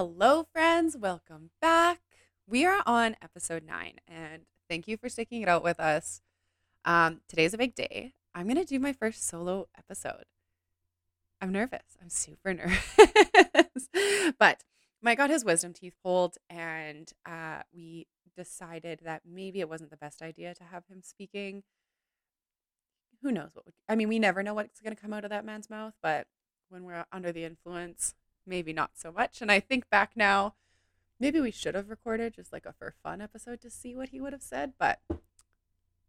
Hello, friends. Welcome back. We are on episode nine, and thank you for sticking it out with us. Um, today's a big day. I'm going to do my first solo episode. I'm nervous. I'm super nervous. but Mike got his wisdom teeth pulled, and uh, we decided that maybe it wasn't the best idea to have him speaking. Who knows what would, I mean, we never know what's going to come out of that man's mouth, but when we're under the influence, maybe not so much. And I think back now, maybe we should have recorded just like a for fun episode to see what he would have said, but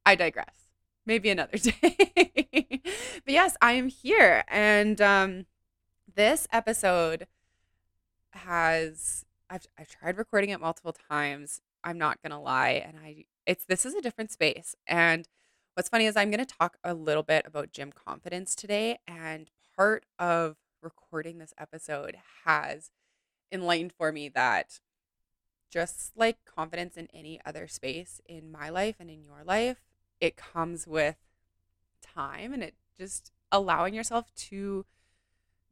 I digress. Maybe another day. but yes, I am here. And um, this episode has I've I've tried recording it multiple times. I'm not gonna lie, and I it's this is a different space. And what's funny is I'm gonna talk a little bit about gym confidence today, and part of recording this episode has enlightened for me that just like confidence in any other space in my life and in your life, it comes with time and it just allowing yourself to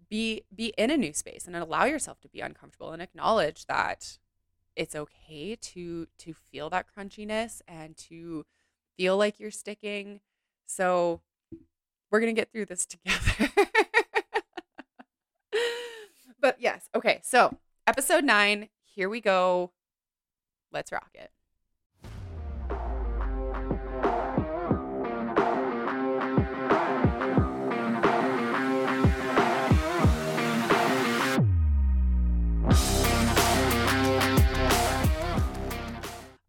be be in a new space and allow yourself to be uncomfortable and acknowledge that it's okay to to feel that crunchiness and to feel like you're sticking. So we're going to get through this together. Okay. So, episode 9, here we go. Let's rock it.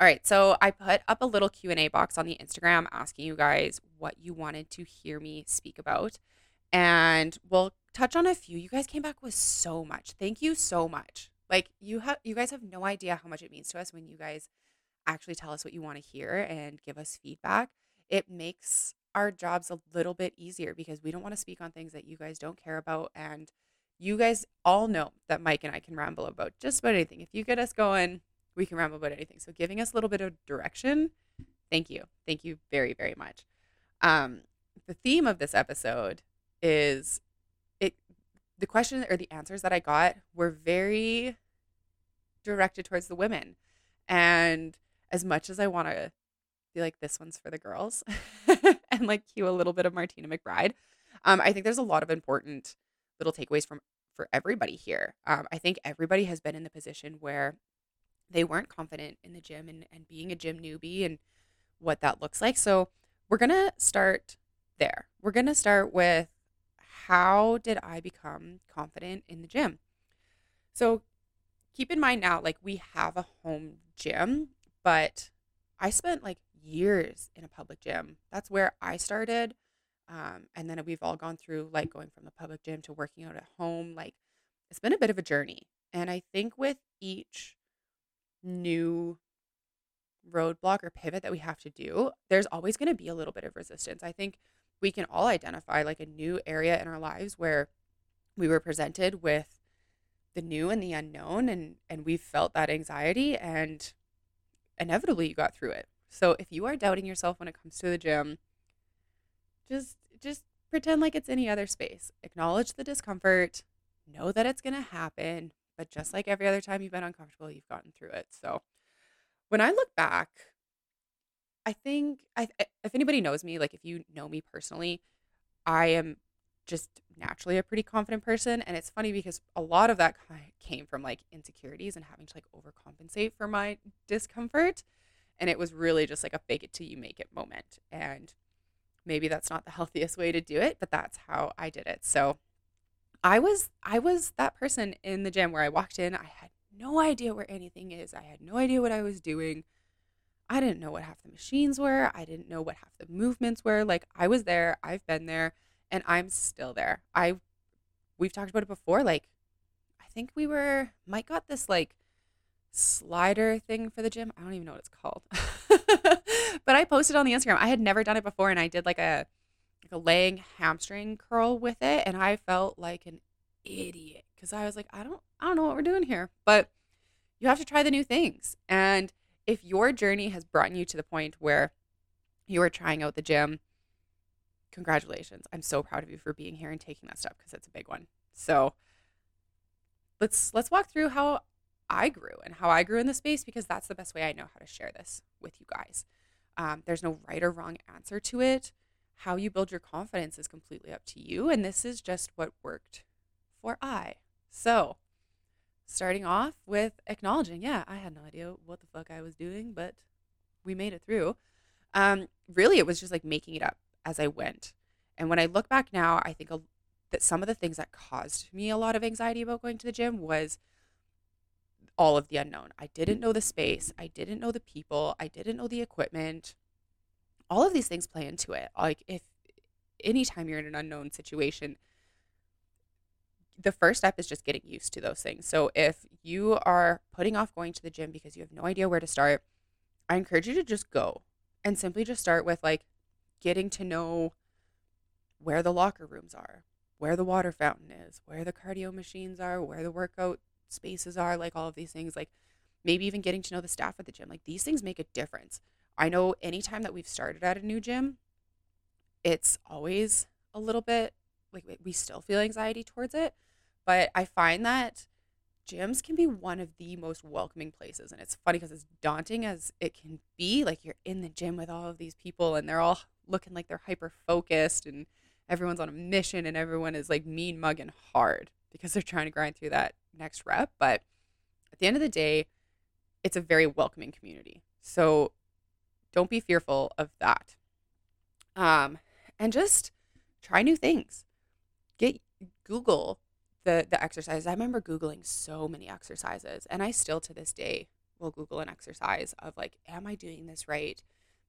All right, so I put up a little Q&A box on the Instagram asking you guys what you wanted to hear me speak about. And we'll touch on a few. You guys came back with so much. Thank you so much. Like you have you guys have no idea how much it means to us when you guys actually tell us what you want to hear and give us feedback. It makes our jobs a little bit easier because we don't want to speak on things that you guys don't care about and you guys all know that Mike and I can ramble about just about anything. If you get us going, we can ramble about anything. So giving us a little bit of direction, thank you. Thank you very, very much. Um, the theme of this episode is the question or the answers that I got were very directed towards the women. And as much as I want to be like this one's for the girls and like cue a little bit of Martina McBride, um, I think there's a lot of important little takeaways from for everybody here. Um, I think everybody has been in the position where they weren't confident in the gym and, and being a gym newbie and what that looks like. So we're going to start there. We're going to start with how did I become confident in the gym? So keep in mind now, like we have a home gym, but I spent like years in a public gym. That's where I started. Um, and then we've all gone through like going from the public gym to working out at home. Like it's been a bit of a journey. And I think with each new roadblock or pivot that we have to do, there's always going to be a little bit of resistance. I think we can all identify like a new area in our lives where we were presented with the new and the unknown and and we felt that anxiety and inevitably you got through it. So if you are doubting yourself when it comes to the gym, just just pretend like it's any other space. Acknowledge the discomfort, know that it's going to happen, but just like every other time you've been uncomfortable, you've gotten through it. So when I look back, I think I, if anybody knows me, like if you know me personally, I am just naturally a pretty confident person. And it's funny because a lot of that came from like insecurities and having to like overcompensate for my discomfort. And it was really just like a fake it till you make it moment. And maybe that's not the healthiest way to do it, but that's how I did it. So I was I was that person in the gym where I walked in, I had no idea where anything is. I had no idea what I was doing. I didn't know what half the machines were. I didn't know what half the movements were. Like I was there, I've been there, and I'm still there. I we've talked about it before like I think we were Mike got this like slider thing for the gym. I don't even know what it's called. but I posted on the Instagram. I had never done it before and I did like a like a laying hamstring curl with it and I felt like an idiot because I was like, I don't I don't know what we're doing here. But you have to try the new things. And if your journey has brought you to the point where you are trying out the gym, congratulations. I'm so proud of you for being here and taking that step because it's a big one. So let's let's walk through how I grew and how I grew in the space because that's the best way I know how to share this with you guys. Um, there's no right or wrong answer to it. How you build your confidence is completely up to you. And this is just what worked for I. So, starting off with acknowledging, yeah, I had no idea what the fuck I was doing, but we made it through. Um, really, it was just like making it up as I went. And when I look back now, I think a, that some of the things that caused me a lot of anxiety about going to the gym was all of the unknown. I didn't know the space, I didn't know the people, I didn't know the equipment. All of these things play into it. Like if anytime you're in an unknown situation, the first step is just getting used to those things. So if you are putting off going to the gym because you have no idea where to start, I encourage you to just go and simply just start with like getting to know where the locker rooms are, where the water fountain is, where the cardio machines are, where the workout spaces are, like all of these things, like maybe even getting to know the staff at the gym. Like these things make a difference. I know anytime that we've started at a new gym, it's always a little bit like we still feel anxiety towards it, but I find that gyms can be one of the most welcoming places. And it's funny because as daunting as it can be, like you're in the gym with all of these people and they're all looking like they're hyper focused and everyone's on a mission and everyone is like mean mugging hard because they're trying to grind through that next rep. But at the end of the day, it's a very welcoming community. So don't be fearful of that. Um, and just try new things. Get Google the the exercises. I remember googling so many exercises, and I still to this day will Google an exercise of like, am I doing this right?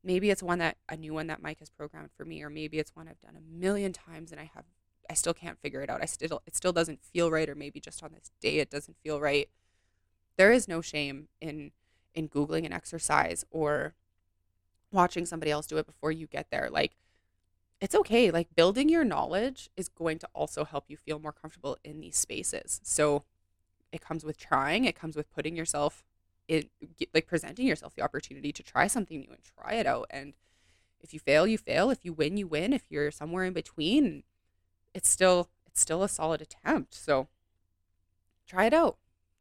maybe it's one that a new one that Mike has programmed for me, or maybe it's one I've done a million times and I have I still can't figure it out. I still it still doesn't feel right, or maybe just on this day it doesn't feel right. There is no shame in in googling an exercise or watching somebody else do it before you get there. Like it's okay. Like building your knowledge is going to also help you feel more comfortable in these spaces. So it comes with trying. It comes with putting yourself in, like presenting yourself the opportunity to try something new and try it out and if you fail you fail if you win you win if you're somewhere in between it's still it's still a solid attempt so try it out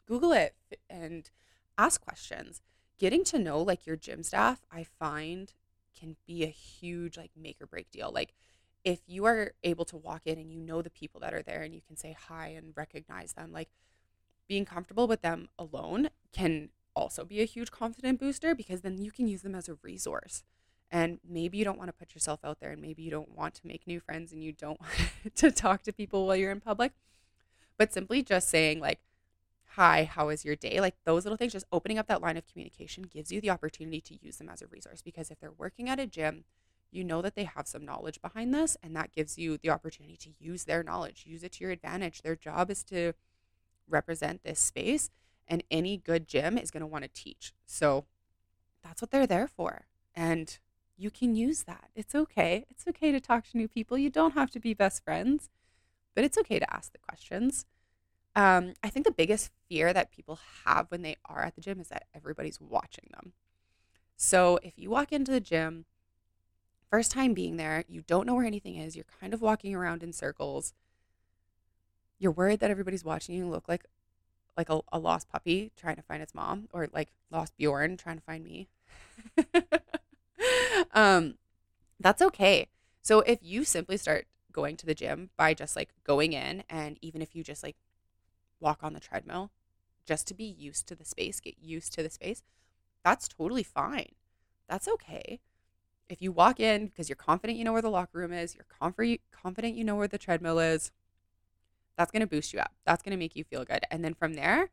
google it and ask questions getting to know like your gym staff i find can be a huge like make or break deal like if you are able to walk in and you know the people that are there and you can say hi and recognize them like being comfortable with them alone can also be a huge confident booster because then you can use them as a resource. And maybe you don't want to put yourself out there and maybe you don't want to make new friends and you don't want to talk to people while you're in public. But simply just saying, like, hi, how is your day? Like those little things, just opening up that line of communication gives you the opportunity to use them as a resource. Because if they're working at a gym, you know that they have some knowledge behind this, and that gives you the opportunity to use their knowledge, use it to your advantage. Their job is to represent this space and any good gym is going to want to teach. So that's what they're there for. And you can use that. It's okay. It's okay to talk to new people. You don't have to be best friends, but it's okay to ask the questions. Um, I think the biggest fear that people have when they are at the gym is that everybody's watching them. So if you walk into the gym, first time being there, you don't know where anything is, you're kind of walking around in circles, you're worried that everybody's watching you look like like a, a lost puppy trying to find its mom or like lost Bjorn trying to find me. um, that's okay. So if you simply start going to the gym by just like going in and even if you just like walk on the treadmill just to be used to the space, get used to the space, that's totally fine. That's okay. If you walk in because you're confident you know where the locker room is, you're confident confident you know where the treadmill is, that's going to boost you up. That's going to make you feel good. And then from there,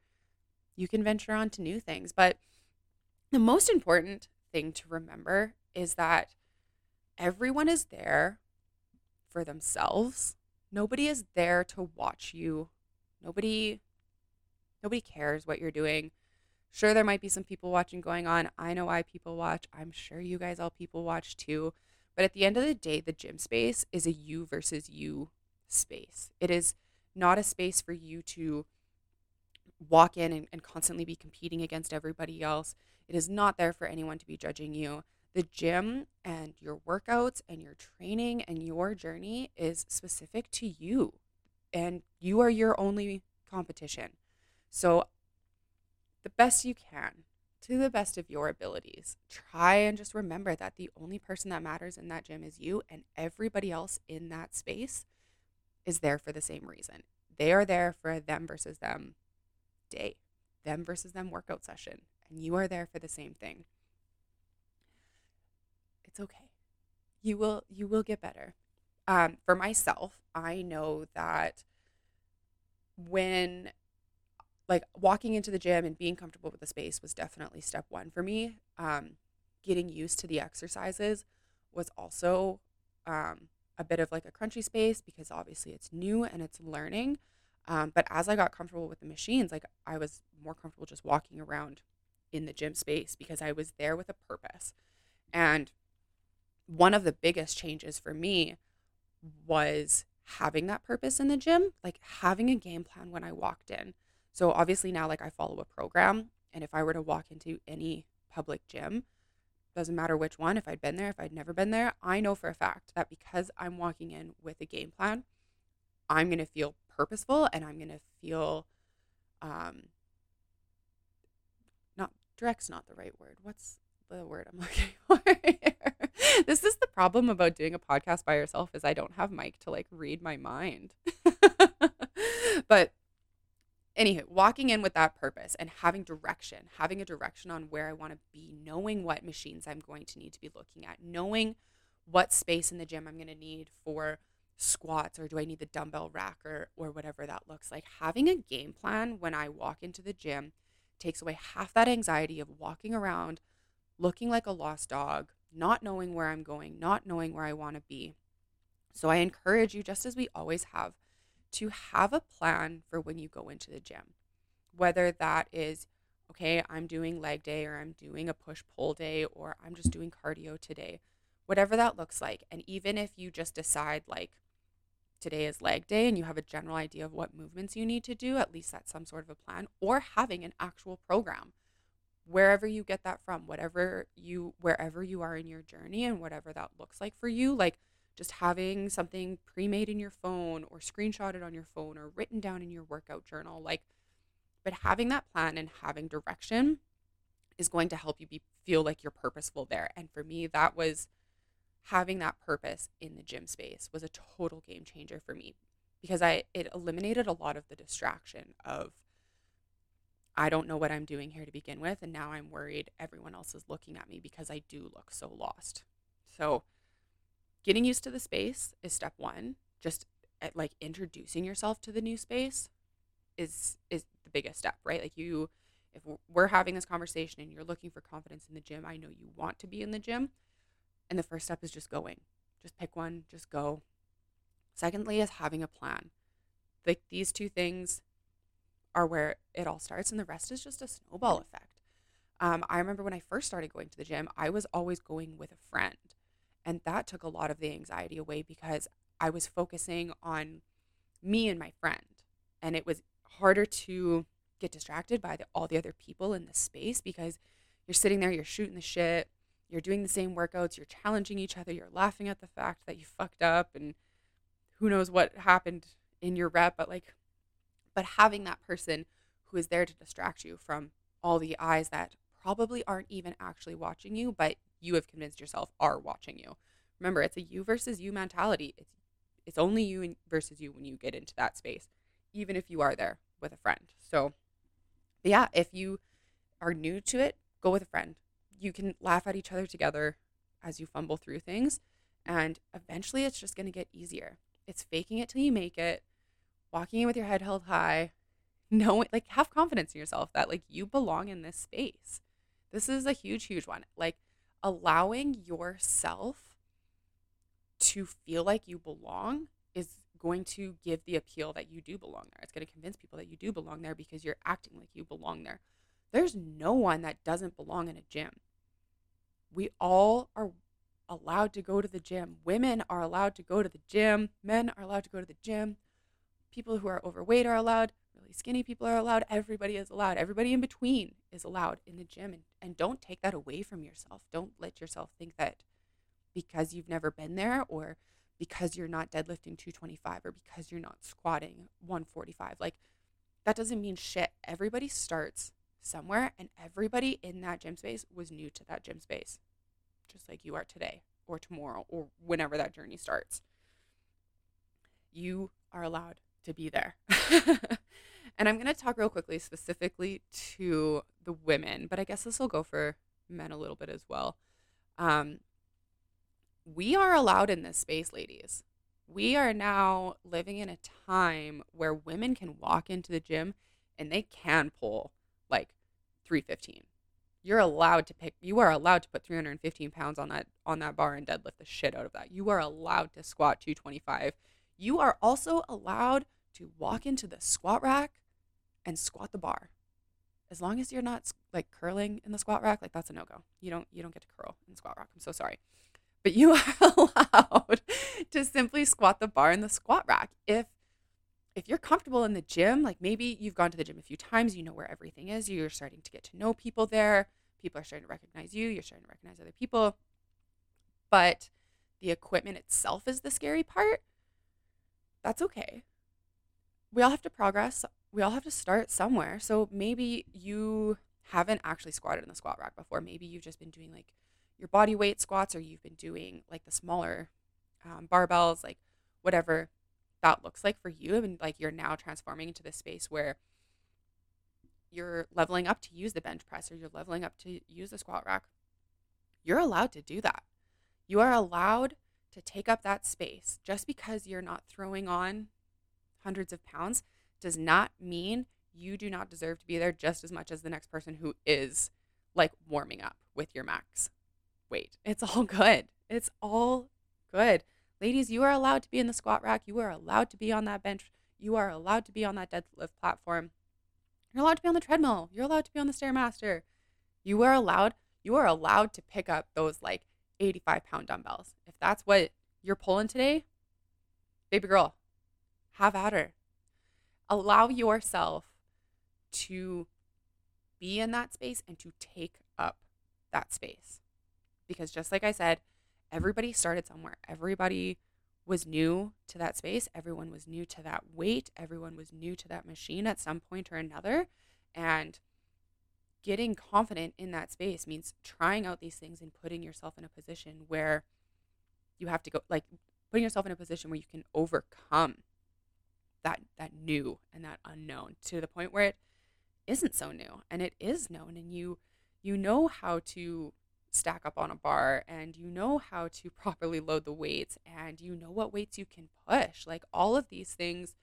you can venture on to new things. But the most important thing to remember is that everyone is there for themselves. Nobody is there to watch you. Nobody nobody cares what you're doing. Sure there might be some people watching going on. I know why people watch. I'm sure you guys all people watch too. But at the end of the day, the gym space is a you versus you space. It is not a space for you to walk in and, and constantly be competing against everybody else. It is not there for anyone to be judging you. The gym and your workouts and your training and your journey is specific to you, and you are your only competition. So, the best you can, to the best of your abilities. Try and just remember that the only person that matters in that gym is you, and everybody else in that space is there for the same reason. They are there for a them versus them day, them versus them workout session, and you are there for the same thing. It's okay. You will you will get better. Um, for myself, I know that when like walking into the gym and being comfortable with the space was definitely step one for me. Um, getting used to the exercises was also um, a bit of like a crunchy space because obviously it's new and it's learning. Um, but as I got comfortable with the machines, like I was more comfortable just walking around in the gym space because I was there with a purpose. And one of the biggest changes for me was having that purpose in the gym, like having a game plan when I walked in. So obviously now like I follow a program and if I were to walk into any public gym, doesn't matter which one, if I'd been there, if I'd never been there, I know for a fact that because I'm walking in with a game plan, I'm going to feel purposeful and I'm going to feel um not direct's not the right word. What's the word I'm looking for? this is the problem about doing a podcast by yourself is I don't have Mike to like read my mind. but anywho, walking in with that purpose and having direction, having a direction on where I want to be, knowing what machines I'm going to need to be looking at, knowing what space in the gym I'm going to need for squats or do I need the dumbbell rack or, or whatever that looks like. Having a game plan when I walk into the gym takes away half that anxiety of walking around looking like a lost dog, not knowing where I'm going, not knowing where I want to be. So I encourage you, just as we always have, to have a plan for when you go into the gym. Whether that is, okay, I'm doing leg day or I'm doing a push pull day or I'm just doing cardio today, whatever that looks like. And even if you just decide, like, today is leg day and you have a general idea of what movements you need to do, at least that's some sort of a plan, or having an actual program. Wherever you get that from, whatever you, wherever you are in your journey and whatever that looks like for you, like just having something pre-made in your phone or screenshotted on your phone or written down in your workout journal like but having that plan and having direction is going to help you be feel like you're purposeful there. And for me that was having that purpose in the gym space was a total game changer for me because I it eliminated a lot of the distraction of I don't know what I'm doing here to begin with and now I'm worried everyone else is looking at me because I do look so lost. So getting used to the space is step one. Just at, like introducing yourself to the new space is is the biggest step, right? Like you, if we're having this conversation and you're looking for confidence in the gym, I know you want to be in the gym, and the first step is just going. Just pick one, just go. Secondly, is having a plan. Like these two things are where it all starts, and the rest is just a snowball effect. Um, I remember when I first started going to the gym, I was always going with a friend. And that took a lot of the anxiety away because I was focusing on me and my friend. And it was harder to get distracted by the, all the other people in the space because you're sitting there, you're shooting the shit, you're doing the same workouts, you're challenging each other, you're laughing at the fact that you fucked up and who knows what happened in your rep, but like, but having that person who is there to distract you from all the eyes that probably aren't even actually watching you, but you have convinced yourself are watching you. Remember, it's a you versus you mentality. It's it's only you versus you when you get into that space, even if you are there with a friend. So, yeah, if you are new to it, go with a friend. You can laugh at each other together as you fumble through things, and eventually it's just going to get easier. It's faking it till you make it, walking in with your head held high, knowing like have confidence in yourself that like you belong in this space. This is a huge huge one. Like allowing yourself to feel like you belong is going to give the appeal that you do belong there. It's going to convince people that you do belong there because you're acting like you belong there. There's no one that doesn't belong in a gym. We all are allowed to go to the gym. Women are allowed to go to the gym. Men are allowed to go to the gym. People who are overweight are allowed. Really skinny people are allowed. Everybody is allowed. Everybody in between is allowed in the gym. And, and don't take that away from yourself. Don't let yourself think that because you've never been there or because you're not deadlifting 225 or because you're not squatting 145. Like that doesn't mean shit. Everybody starts somewhere and everybody in that gym space was new to that gym space, just like you are today or tomorrow or whenever that journey starts. You are allowed to be there. and I'm going to talk real quickly specifically to the women, but I guess this will go for men a little bit as well. Um, we are allowed in this space, ladies. We are now living in a time where women can walk into the gym and they can pull like 315 you're allowed to pick you are allowed to put 315 pounds on that on that bar and deadlift the shit out of that you are allowed to squat 225 you are also allowed to walk into the squat rack and squat the bar as long as you're not like curling in the squat rack like that's a no-go you don't you don't get to curl in the squat rack i'm so sorry but you are allowed to simply squat the bar in the squat rack if if you're comfortable in the gym, like maybe you've gone to the gym a few times, you know where everything is, you're starting to get to know people there, people are starting to recognize you, you're starting to recognize other people. But the equipment itself is the scary part. That's okay. We all have to progress. We all have to start somewhere. So maybe you haven't actually squatted in the squat rack before. Maybe you've just been doing like your body weight squats or you've been doing like the smaller um, barbells, like whatever that looks like for you and like you're now transforming into this space where you're leveling up to use the bench press or you're leveling up to use the squat rack you're allowed to do that you are allowed to take up that space just because you're not throwing on hundreds of pounds does not mean you do not deserve to be there just as much as the next person who is like warming up with your max weight it's all good it's all good Ladies, you are allowed to be in the squat rack. You are allowed to be on that bench. You are allowed to be on that deadlift platform. You're allowed to be on the treadmill. You're allowed to be on the Stairmaster. You are allowed, you are allowed to pick up those like 85 pound dumbbells. If that's what you're pulling today, baby girl, have at her. Allow yourself to be in that space and to take up that space. Because just like I said, everybody started somewhere. Everybody was new to that space. Everyone was new to that weight. Everyone was new to that machine at some point or another. And getting confident in that space means trying out these things and putting yourself in a position where you have to go like putting yourself in a position where you can overcome that that new and that unknown to the point where it isn't so new and it is known and you you know how to stack up on a bar and you know how to properly load the weights and you know what weights you can push. Like all of these things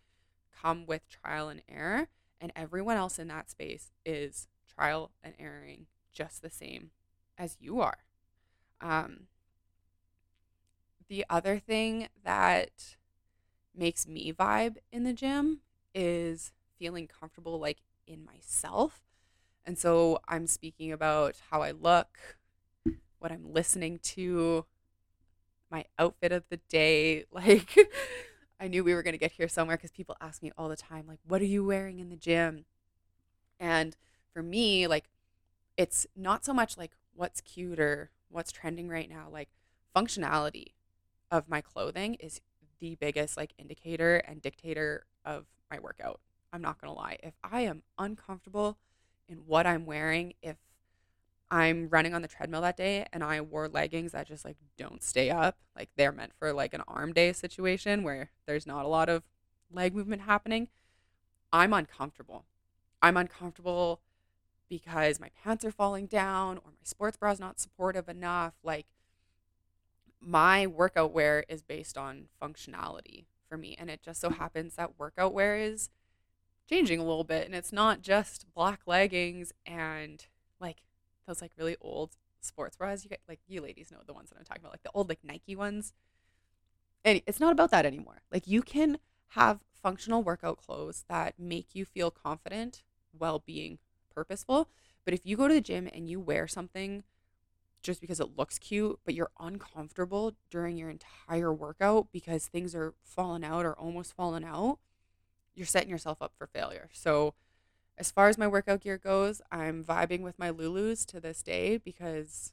come with trial and error, and everyone else in that space is trial and erroring just the same as you are. Um, the other thing that makes me vibe in the gym is feeling comfortable like in myself. And so I'm speaking about how I look, what I'm listening to, my outfit of the day. Like, I knew we were going to get here somewhere because people ask me all the time, like, what are you wearing in the gym? And for me, like, it's not so much like what's cute or what's trending right now. Like, functionality of my clothing is the biggest like indicator and dictator of my workout. I'm not going to lie. If I am uncomfortable in what I'm wearing, if I'm running on the treadmill that day and I wore leggings that just like don't stay up. Like they're meant for like an arm day situation where there's not a lot of leg movement happening. I'm uncomfortable. I'm uncomfortable because my pants are falling down or my sports bra is not supportive enough. Like my workout wear is based on functionality for me. And it just so happens that workout wear is changing a little bit. And it's not just black leggings and like those like really old sports bras. You get like you ladies know the ones that I'm talking about, like the old like Nike ones. And it's not about that anymore. Like you can have functional workout clothes that make you feel confident while being purposeful. But if you go to the gym and you wear something just because it looks cute, but you're uncomfortable during your entire workout because things are falling out or almost falling out, you're setting yourself up for failure. So as far as my workout gear goes, I'm vibing with my Lulus to this day because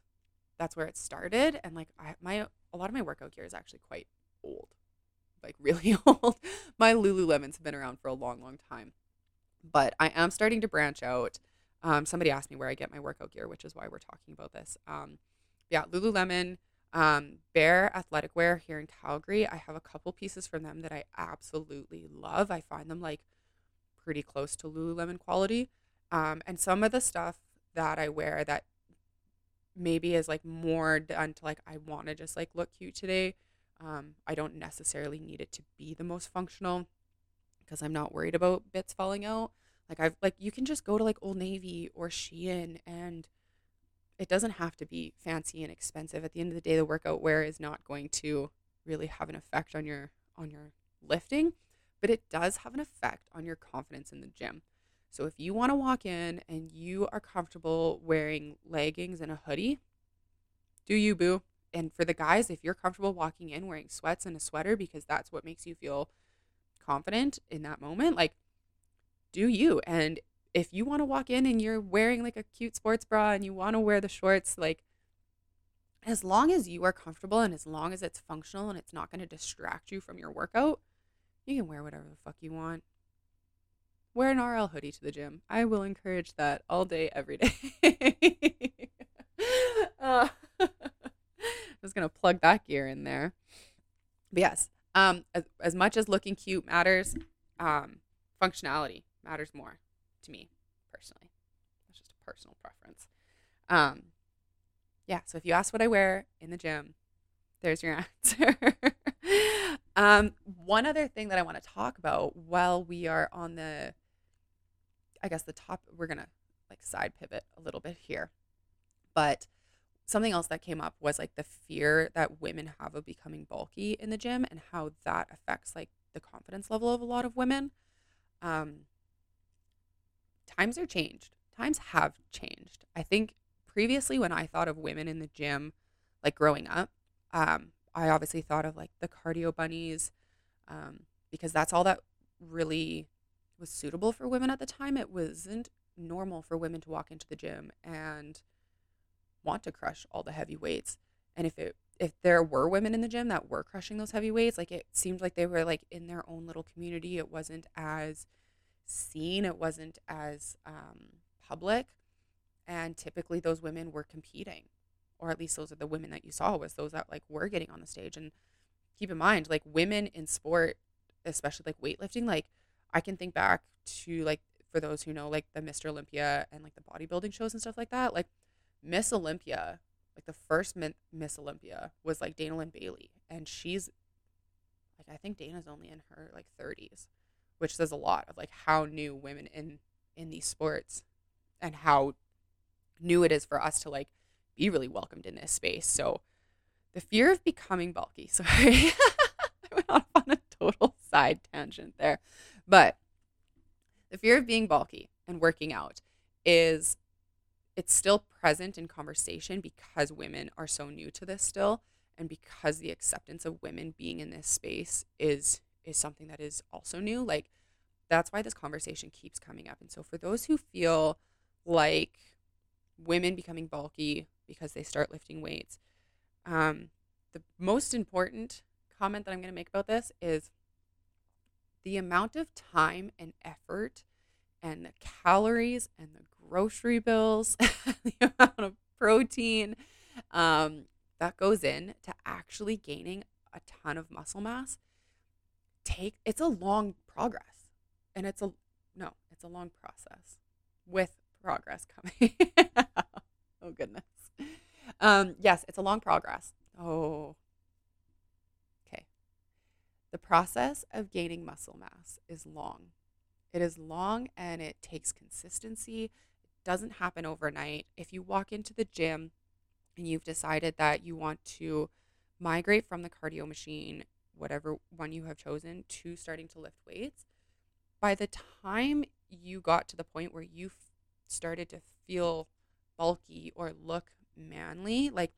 that's where it started. And like I, my a lot of my workout gear is actually quite old, like really old. my Lululemons have been around for a long, long time, but I am starting to branch out. Um, somebody asked me where I get my workout gear, which is why we're talking about this. Um, yeah, Lululemon, um, Bare Athletic Wear here in Calgary. I have a couple pieces from them that I absolutely love. I find them like pretty close to Lululemon quality. Um, and some of the stuff that I wear that maybe is like more done to like I want to just like look cute today. Um, I don't necessarily need it to be the most functional because I'm not worried about bits falling out. Like I've like you can just go to like Old Navy or Shein and it doesn't have to be fancy and expensive. At the end of the day, the workout wear is not going to really have an effect on your on your lifting, but it does have an effect on your confidence in the gym. So if you want to walk in and you are comfortable wearing leggings and a hoodie, do you boo? And for the guys, if you're comfortable walking in wearing sweats and a sweater because that's what makes you feel confident in that moment, like do you. And if you want to walk in and you're wearing like a cute sports bra and you want to wear the shorts, like as long as you are comfortable and as long as it's functional and it's not going to distract you from your workout, you can wear whatever the fuck you want. Wear an RL hoodie to the gym. I will encourage that all day, every day. uh, I was going to plug that gear in there. But yes, um, as, as much as looking cute matters, um, functionality matters more to me personally. That's just a personal preference. Um, yeah, so if you ask what I wear in the gym, there's your answer. um, one other thing that I want to talk about while we are on the, I guess the top, we're gonna like side pivot a little bit here, but something else that came up was like the fear that women have of becoming bulky in the gym and how that affects like the confidence level of a lot of women. Um, times are changed. Times have changed. I think previously when I thought of women in the gym, like growing up, um, I obviously thought of like the cardio bunnies, um, because that's all that really was suitable for women at the time. It wasn't normal for women to walk into the gym and want to crush all the heavy weights. And if it if there were women in the gym that were crushing those heavy weights, like it seemed like they were like in their own little community. It wasn't as seen, it wasn't as um, public. And typically those women were competing, or at least those are the women that you saw was those that like were getting on the stage. And keep in mind, like women in sport, especially like weightlifting, like I can think back to like for those who know like the Mr. Olympia and like the bodybuilding shows and stuff like that, like Miss Olympia, like the first Miss Olympia was like Dana Linn Bailey, and she's like I think Dana's only in her like 30s which says a lot of like how new women in in these sports and how new it is for us to like be really welcomed in this space. So the fear of becoming bulky. Sorry. I went off on a total side tangent there. But the fear of being bulky and working out is it's still present in conversation because women are so new to this still and because the acceptance of women being in this space is is something that is also new. Like that's why this conversation keeps coming up. And so for those who feel like women becoming bulky because they start lifting weights, um, the most important comment that I'm going to make about this is the amount of time and effort and the calories and the grocery bills, the amount of protein um, that goes in to actually gaining a ton of muscle mass take it's a long progress. And it's a no it's a long process with progress coming oh goodness. Um yes it's a long progress. Oh. Okay. The process of gaining muscle mass is long. It is long and it takes consistency. It doesn't happen overnight. If you walk into the gym and you've decided that you want to migrate from the cardio machine whatever one you have chosen to starting to lift weights, by the time you got to the point where you started to feel bulky or look manly, like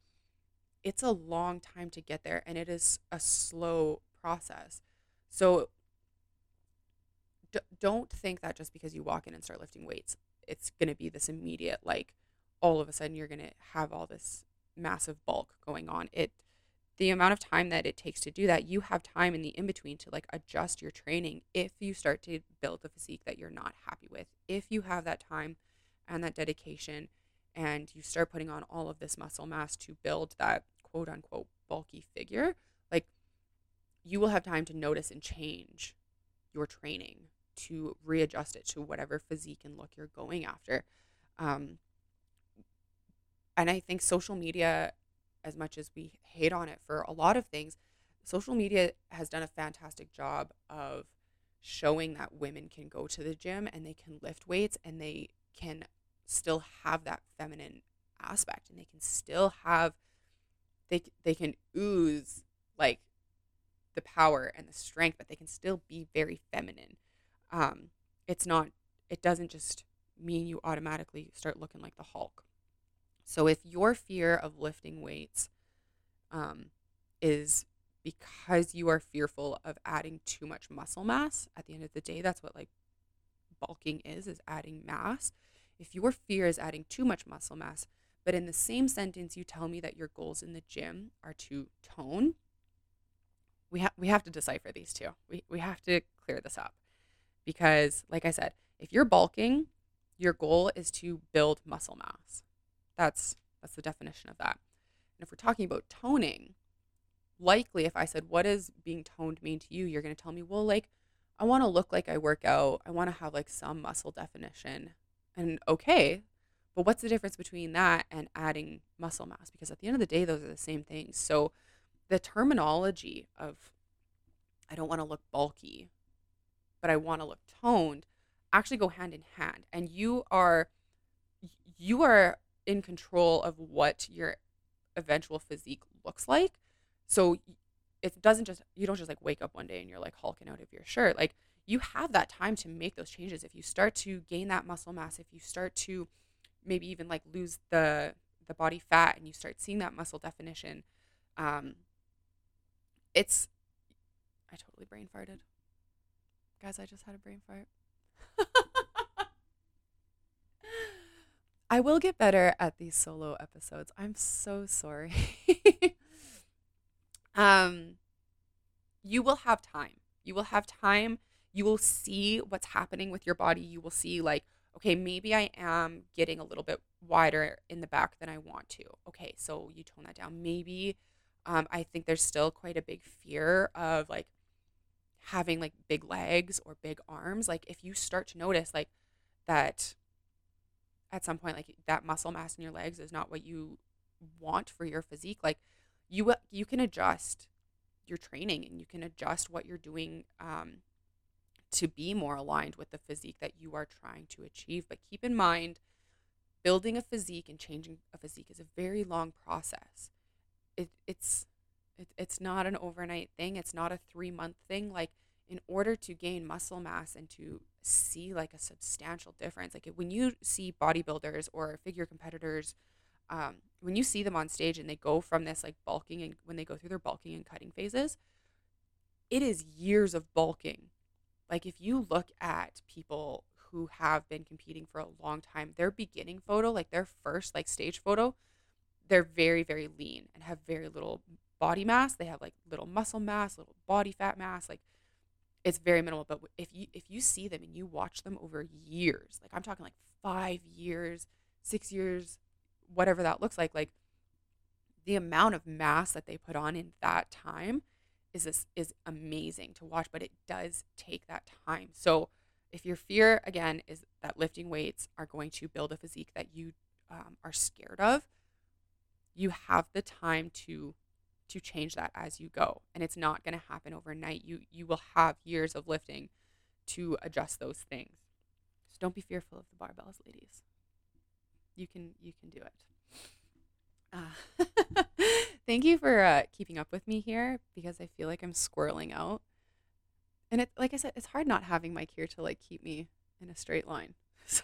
it's a long time to get there and it is a slow process. So d- don't think that just because you walk in and start lifting weights, it's going to be this immediate, like all of a sudden you're going to have all this massive bulk going on. It the amount of time that it takes to do that, you have time in the in between to like adjust your training if you start to build a physique that you're not happy with. If you have that time and that dedication and you start putting on all of this muscle mass to build that quote unquote bulky figure, like you will have time to notice and change your training to readjust it to whatever physique and look you're going after. Um, and I think social media, as much as we hate on it for a lot of things, social media has done a fantastic job of showing that women can go to the gym and they can lift weights and they can still have that feminine aspect and they can still have they they can ooze like the power and the strength but they can still be very feminine. Um it's not it doesn't just mean you automatically start looking like the hulk so if your fear of lifting weights um is because you are fearful of adding too much muscle mass at the end of the day that's what like bulking is is adding mass if your fear is adding too much muscle mass, but in the same sentence you tell me that your goals in the gym are to tone, we have we have to decipher these two. We we have to clear this up. Because like I said, if you're bulking, your goal is to build muscle mass. That's that's the definition of that. And if we're talking about toning, likely if I said what does being toned mean to you, you're going to tell me, "Well, like I want to look like I work out. I want to have like some muscle definition. And okay but what's the difference between that and adding muscle mass? Because at the end of the day those are the same things. So the terminology of i don't want to look bulky but i want to look toned actually go hand in hand. And you are you are in control of what your eventual physique looks like. So it doesn't just you don't just like wake up one day and you're like hulking out of your shirt. Like you have that time to make those changes. If you start to gain that muscle mass if you start to maybe even like lose the the body fat and you start seeing that muscle definition um it's i totally brain farted. Guys i just had a brain fart i will get better at these solo episodes i'm so sorry um you will have time you will have time you will see what's happening with your body. You will see, like, okay, maybe I am getting a little bit wider in the back than I want to. Okay, so you tone that down. Maybe um, I think there's still quite a big fear of like having like big legs or big arms. Like, if you start to notice, like, that at some point, like, that muscle mass in your legs is not what you want for your physique, like, you you can adjust your training and you can adjust what you're doing um, to be more aligned with the physique that you are trying to achieve. But keep in mind, building a physique and changing a physique is a very long process. It, it's it, it's not an overnight thing. It's not a three month thing. Like in order to gain muscle mass and to see like a substantial difference, like when you see bodybuilders or figure competitors, um, when you see them on stage and they go from this like bulking and when they go through their bulking and cutting phases, it is years of bulking like if you look at people who have been competing for a long time, their beginning photo, like their first like stage photo, they're very very lean and have very little body mass. They have like little muscle mass, little body fat mass, like it's very minimal. But if you if you see them and you watch them over years, like I'm talking like five years, six years, whatever that looks like, like the amount of mass that they put on in that time is this is amazing to watch, but it does take that time. So if your fear again is that lifting weights are going to build a physique that you um, are scared of, you have the time to to change that as you go, and it's not going to happen overnight. You you will have years of lifting to adjust those things. So don't be fearful of the barbells, ladies. You can you can do it. Uh, thank you for uh, keeping up with me here because I feel like I'm squirreling out. And it, like I said, it's hard not having Mike here to like keep me in a straight line. So,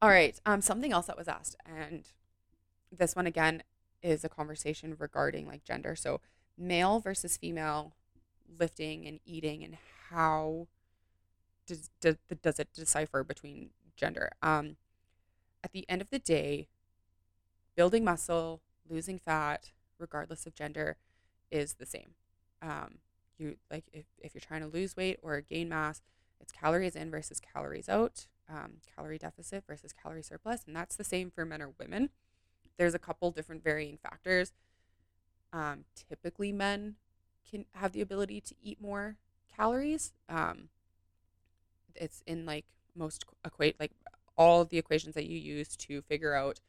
all right. Um, something else that was asked, and this one again is a conversation regarding like gender. So, male versus female lifting and eating, and how does does, it decipher between gender? Um, at the end of the day, building muscle, losing fat, regardless of gender, is the same. Um, you like if, if you're trying to lose weight or gain mass, it's calories in versus calories out. um, calorie deficit versus calorie surplus, and that's the same for men or women. There's a couple different varying factors. Um, typically, men can have the ability to eat more calories. Um, it's in like most equate like all the equations that you use to figure out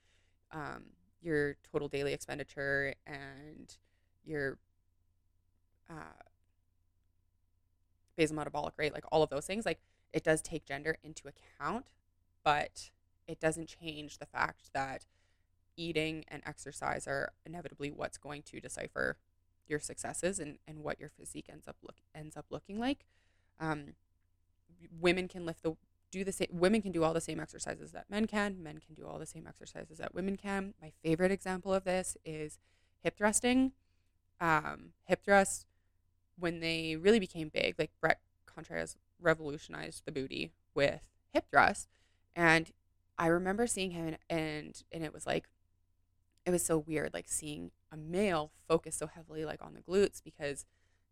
um, your total daily expenditure and your uh, basal metabolic rate, like all of those things. Like it does take gender into account, but it doesn't change the fact that eating and exercise are inevitably what's going to decipher your successes and, and what your physique ends up look ends up looking like. Um, women can lift the do the same women can do all the same exercises that men can men can do all the same exercises that women can. My favorite example of this is hip thrusting. Um, hip thrusts when they really became big like Bret Contreras revolutionized the booty with hip thrust. And i remember seeing him and and it was like it was so weird like seeing a male focus so heavily like on the glutes because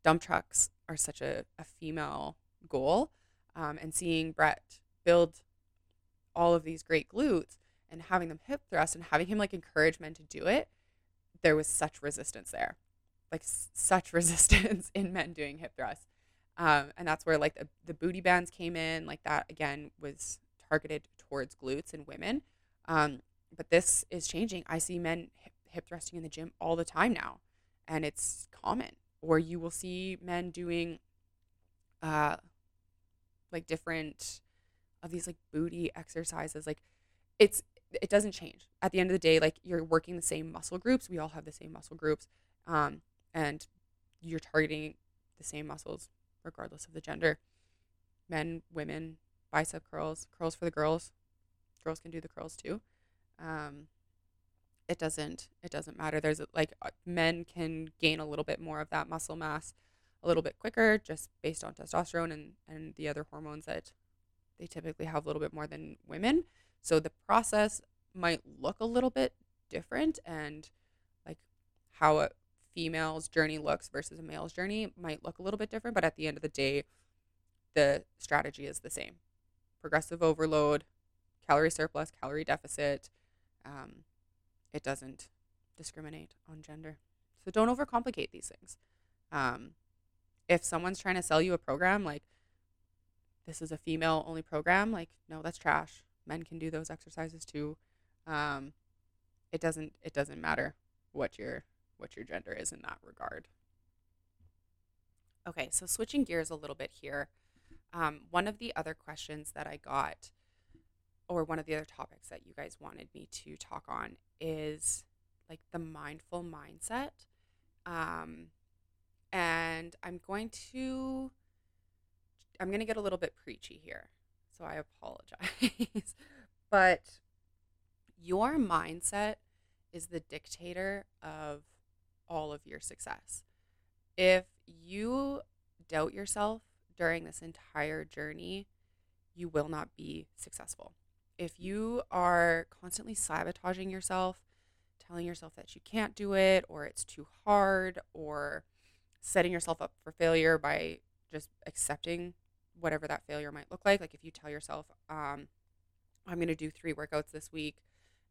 dump trucks are such a, a female goal um, and seeing Bret build all of these great glutes and having them hip thrust and having him like encourage men to do it, there was such resistance there, like s- such resistance in men doing hip thrust Um, and that's where like the, the booty bands came in, like that again was targeted towards glutes and women. Um, but this is changing. I see men hip, hip thrusting in the gym all the time now, and it's common. Or you will see men doing, uh, like different of these like booty exercises like it's it doesn't change at the end of the day like you're working the same muscle groups we all have the same muscle groups um, and you're targeting the same muscles regardless of the gender men women bicep curls curls for the girls girls can do the curls too um, it doesn't it doesn't matter there's like uh, men can gain a little bit more of that muscle mass a little bit quicker just based on testosterone and and the other hormones that they typically have a little bit more than women. So the process might look a little bit different and like how a female's journey looks versus a male's journey might look a little bit different, but at the end of the day, the strategy is the same. Progressive overload, calorie surplus, calorie deficit. Um, it doesn't discriminate on gender. So don't overcomplicate these things. Um, if someone's trying to sell you a program like this is a female only program like no that's trash men can do those exercises too um, it doesn't it doesn't matter what your what your gender is in that regard okay so switching gears a little bit here um, one of the other questions that i got or one of the other topics that you guys wanted me to talk on is like the mindful mindset um, and i'm going to I'm going to get a little bit preachy here. So I apologize. but your mindset is the dictator of all of your success. If you doubt yourself during this entire journey, you will not be successful. If you are constantly sabotaging yourself, telling yourself that you can't do it or it's too hard or setting yourself up for failure by just accepting whatever that failure might look like. Like if you tell yourself, um, I'm going to do three workouts this week,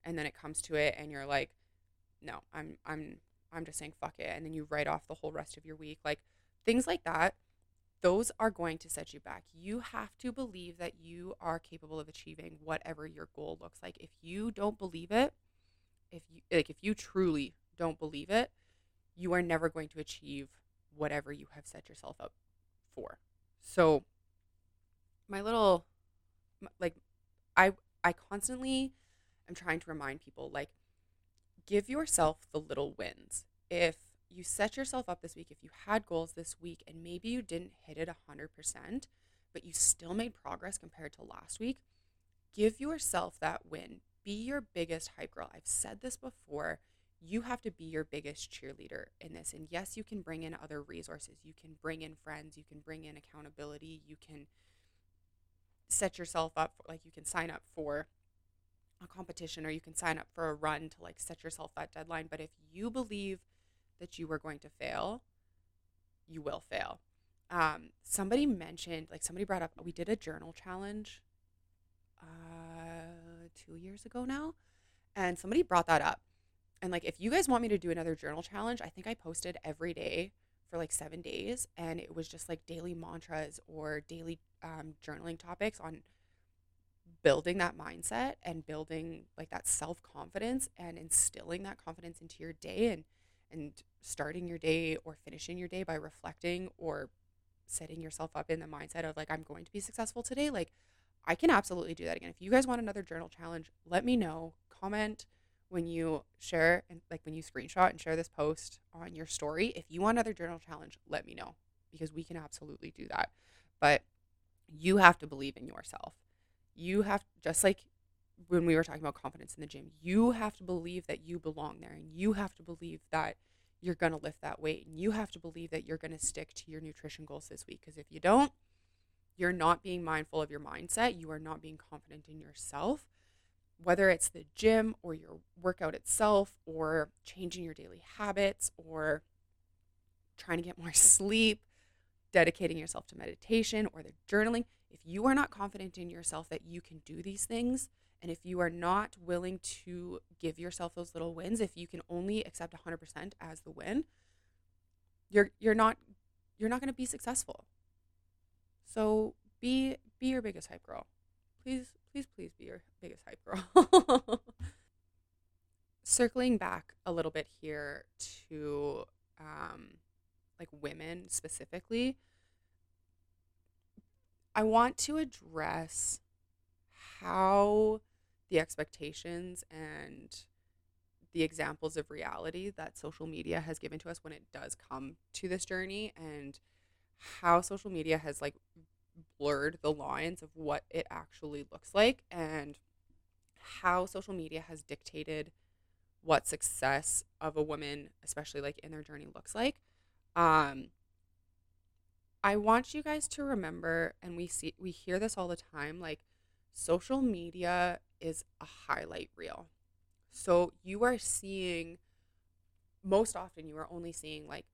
and then it comes to it, and you're like, no, I'm I'm I'm just saying fuck it, and then you write off the whole rest of your week, like things like that. Those are going to set you back. You have to believe that you are capable of achieving whatever your goal looks like. If you don't believe it, if you like if you truly don't believe it, you are never going to achieve whatever you have set yourself up for. So my little like I I constantly am trying to remind people like give yourself the little wins. If you set yourself up this week, if you had goals this week and maybe you didn't hit it 100%, but you still made progress compared to last week, give yourself that win. Be your biggest hype girl. I've said this before. You have to be your biggest cheerleader in this. And yes, you can bring in other resources. You can bring in friends. You can bring in accountability. You can set yourself up for, like you can sign up for a competition or you can sign up for a run to like set yourself that deadline but if you believe that you are going to fail you will fail um, somebody mentioned like somebody brought up we did a journal challenge uh, two years ago now, and somebody brought that up. And like, if you guys want me to do another journal challenge, I think I posted every day for like seven days, and it was just like daily mantras or daily um, journaling topics on building that mindset and building like that self confidence and instilling that confidence into your day and and starting your day or finishing your day by reflecting or setting yourself up in the mindset of like I'm going to be successful today like I can absolutely do that again. If you guys want another journal challenge, let me know. Comment when you share and like when you screenshot and share this post on your story. If you want another journal challenge, let me know because we can absolutely do that. But you have to believe in yourself. You have just like when we were talking about confidence in the gym, you have to believe that you belong there and you have to believe that you're going to lift that weight and you have to believe that you're going to stick to your nutrition goals this week because if you don't, you're not being mindful of your mindset, you are not being confident in yourself. Whether it's the gym or your workout itself or changing your daily habits or trying to get more sleep, dedicating yourself to meditation or the journaling, if you are not confident in yourself that you can do these things, and if you are not willing to give yourself those little wins, if you can only accept 100% as the win, you're you're not you're not going to be successful. So be be your biggest hype girl. Please please please be your biggest hype girl. Circling back a little bit here to um like women specifically, I want to address how the expectations and the examples of reality that social media has given to us when it does come to this journey and how social media has like blurred the lines of what it actually looks like and how social media has dictated what success of a woman especially like in their journey looks like. Um I want you guys to remember, and we see we hear this all the time, like social media is a highlight reel. So you are seeing most often you are only seeing like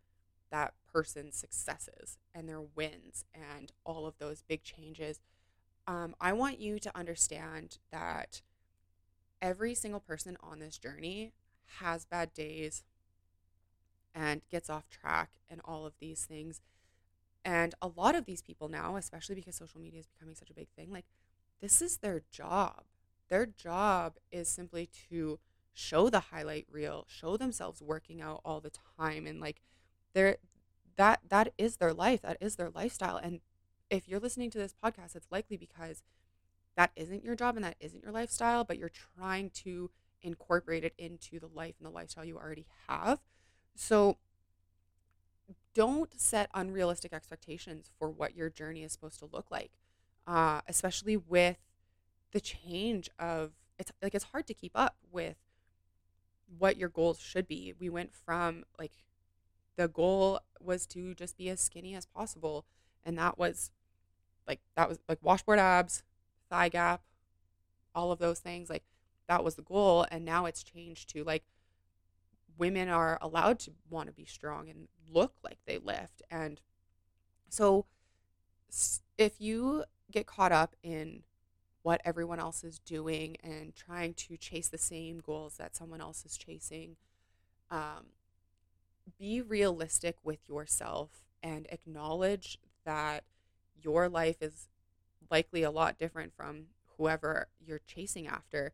that person's successes and their wins and all of those big changes. Um, I want you to understand that every single person on this journey has bad days and gets off track and all of these things. And a lot of these people now, especially because social media is becoming such a big thing, like this is their job. Their job is simply to show the highlight reel, show themselves working out all the time and like they're that that is their life, that is their lifestyle. And if you're listening to this podcast, it's likely because that isn't your job and that isn't your lifestyle, but you're trying to incorporate it into the life and the lifestyle you already have. So don't set unrealistic expectations for what your journey is supposed to look like, uh, especially with the change of it's like it's hard to keep up with what your goals should be. We went from like the goal was to just be as skinny as possible, and that was like that was like washboard abs, thigh gap, all of those things. Like that was the goal, and now it's changed to like women are allowed to want to be strong and look like they lift. And so if you get caught up in what everyone else is doing and trying to chase the same goals that someone else is chasing, um, be realistic with yourself and acknowledge that your life is likely a lot different from whoever you're chasing after.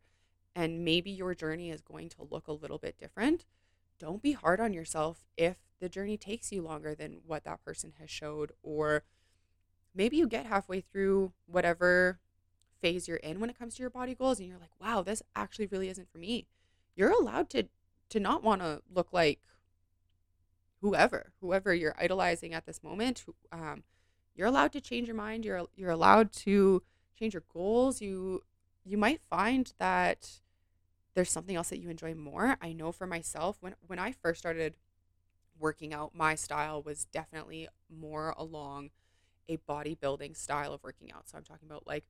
And maybe your journey is going to look a little bit different don't be hard on yourself if the journey takes you longer than what that person has showed or maybe you get halfway through whatever phase you're in when it comes to your body goals and you're like wow this actually really isn't for me you're allowed to to not want to look like whoever whoever you're idolizing at this moment um, you're allowed to change your mind you're you're allowed to change your goals you you might find that there's something else that you enjoy more. I know for myself when when I first started working out, my style was definitely more along a bodybuilding style of working out. So I'm talking about like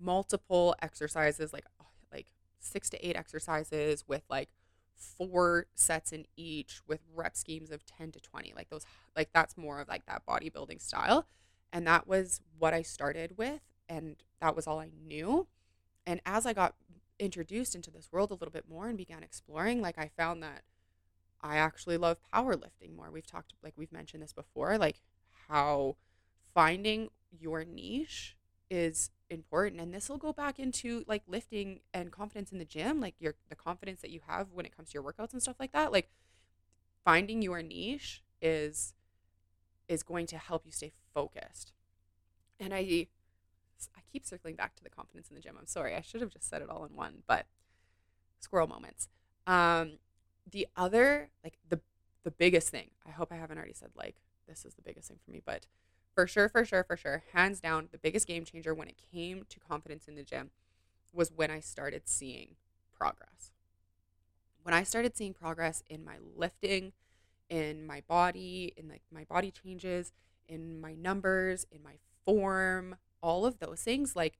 multiple exercises, like oh, like six to eight exercises with like four sets in each with rep schemes of 10 to 20 like those like that's more of like that bodybuilding style and that was what i started with and that was all i knew And as I got introduced into this world a little bit more and began exploring, like I found that I actually love powerlifting more. We've talked, like we've mentioned this before, like how finding your niche is important and this will go back into like lifting and confidence in the gym like your the confidence that you have when it comes to your workouts and stuff like that like finding your niche is is going to help you stay focused. And i i keep circling back to the confidence in the gym. I'm sorry i should have just said it all in one but squirrel moments. Um the other like the the biggest thing i hope i haven't already said like this is the biggest thing for me but for sure, for sure, for sure, hands down, the biggest game changer when it came to confidence in the gym was when I started seeing progress. When I started seeing progress in my lifting, in my body, in like my body changes, in my numbers, in my form, all of those things, like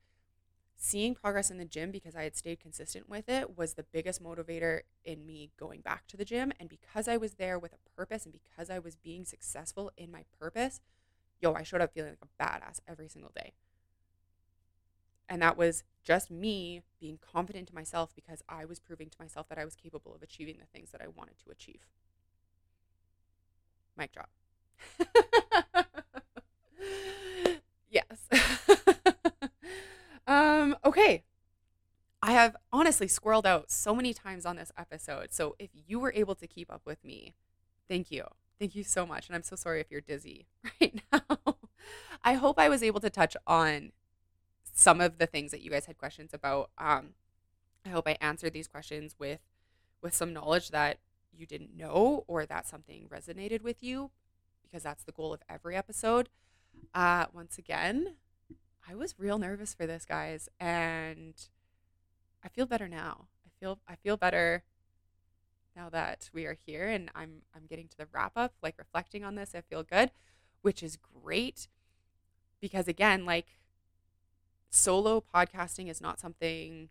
seeing progress in the gym because I had stayed consistent with it was the biggest motivator in me going back to the gym. And because I was there with a purpose and because I was being successful in my purpose, yo, I showed up feeling like a badass every single day. And that was just me being confident in myself because I was proving to myself that I was capable of achieving the things that I wanted to achieve. Mic drop. yes. um, okay. I have honestly squirreled out so many times on this episode. So if you were able to keep up with me, thank you. Thank you so much. And I'm so sorry if you're dizzy right now. I hope I was able to touch on some of the things that you guys had questions about. Um, I hope I answered these questions with with some knowledge that you didn't know or that something resonated with you because that's the goal of every episode. Uh, once again, I was real nervous for this, guys, and I feel better now. I feel I feel better now that we are here and I'm I'm getting to the wrap up, like reflecting on this, I feel good, which is great because again, like solo podcasting is not something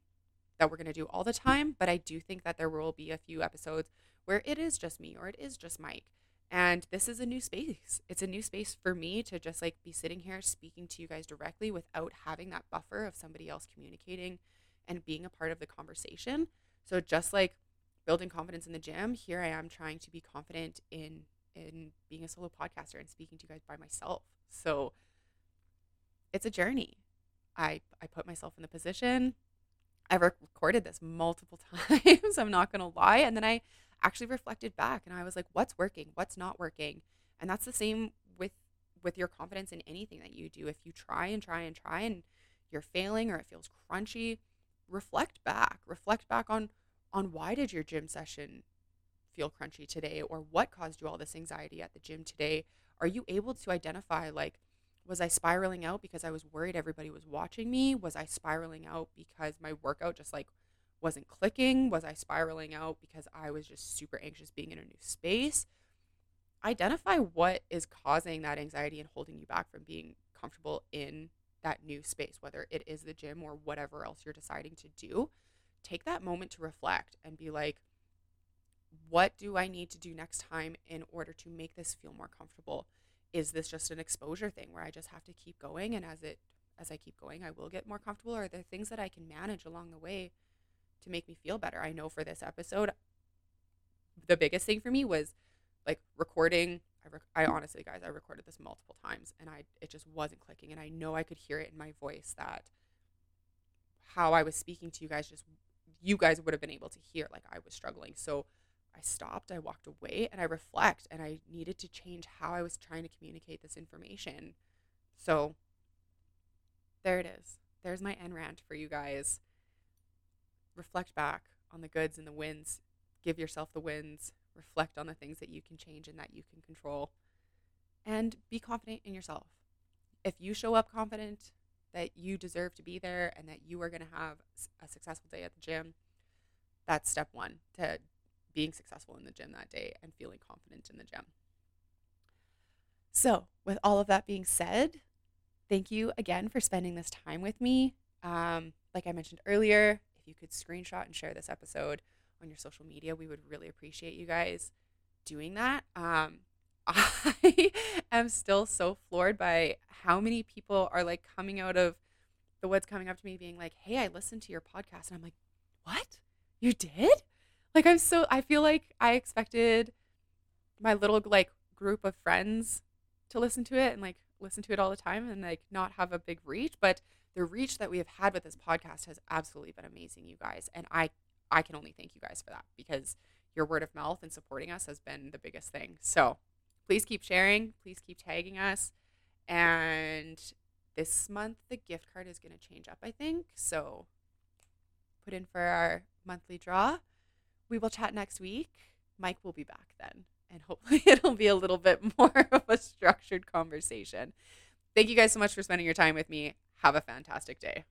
that we're going to do all the time, but I do think that there will be a few episodes where it is just me or it is just Mike. And this is a new space. It's a new space for me to just like be sitting here speaking to you guys directly without having that buffer of somebody else communicating and being a part of the conversation. So just like building confidence in the gym, here I am trying to be confident in in being a solo podcaster and speaking to you guys by myself. So it's a journey. I I put myself in the position. I've recorded this multiple times. I'm not going to lie, and then I actually reflected back and I was like, what's working? What's not working? And that's the same with with your confidence in anything that you do. If you try and try and try and you're failing or it feels crunchy, reflect back. Reflect back on on why did your gym session feel crunchy today or what caused you all this anxiety at the gym today? Are you able to identify like was i spiraling out because i was worried everybody was watching me? Was i spiraling out because my workout just like wasn't clicking? Was i spiraling out because i was just super anxious being in a new space? Identify what is causing that anxiety and holding you back from being comfortable in that new space whether it is the gym or whatever else you're deciding to do take that moment to reflect and be like, what do I need to do next time in order to make this feel more comfortable? Is this just an exposure thing where I just have to keep going and as it as I keep going I will get more comfortable or are there things that I can manage along the way to make me feel better? I know for this episode the biggest thing for me was like recording I, rec- I honestly guys I recorded this multiple times and I it just wasn't clicking and I know I could hear it in my voice that how I was speaking to you guys just you guys would have been able to hear like I was struggling. So I stopped, I walked away, and I reflect and I needed to change how I was trying to communicate this information. So there it is. There's my end rant for you guys. Reflect back on the goods and the wins. Give yourself the wins. Reflect on the things that you can change and that you can control. And be confident in yourself. If you show up confident, that you deserve to be there and that you are going to have a successful day at the gym. That's step one to being successful in the gym that day and feeling confident in the gym. So, with all of that being said, thank you again for spending this time with me. Um, like I mentioned earlier, if you could screenshot and share this episode on your social media, we would really appreciate you guys doing that. Um, I am still so floored by how many people are like coming out of the woods coming up to me being like, "Hey, I listened to your podcast," and I'm like, "What? You did?" Like I'm so I feel like I expected my little like group of friends to listen to it and like listen to it all the time and like not have a big reach, but the reach that we have had with this podcast has absolutely been amazing, you guys. And I I can only thank you guys for that because your word of mouth and supporting us has been the biggest thing. So please keep sharing, please keep tagging us. And this month the gift card is going to change up, I think. So put in for our monthly draw. We will chat next week. Mike will be back then, and hopefully it'll be a little bit more of a structured conversation. Thank you guys so much for spending your time with me. Have a fantastic day.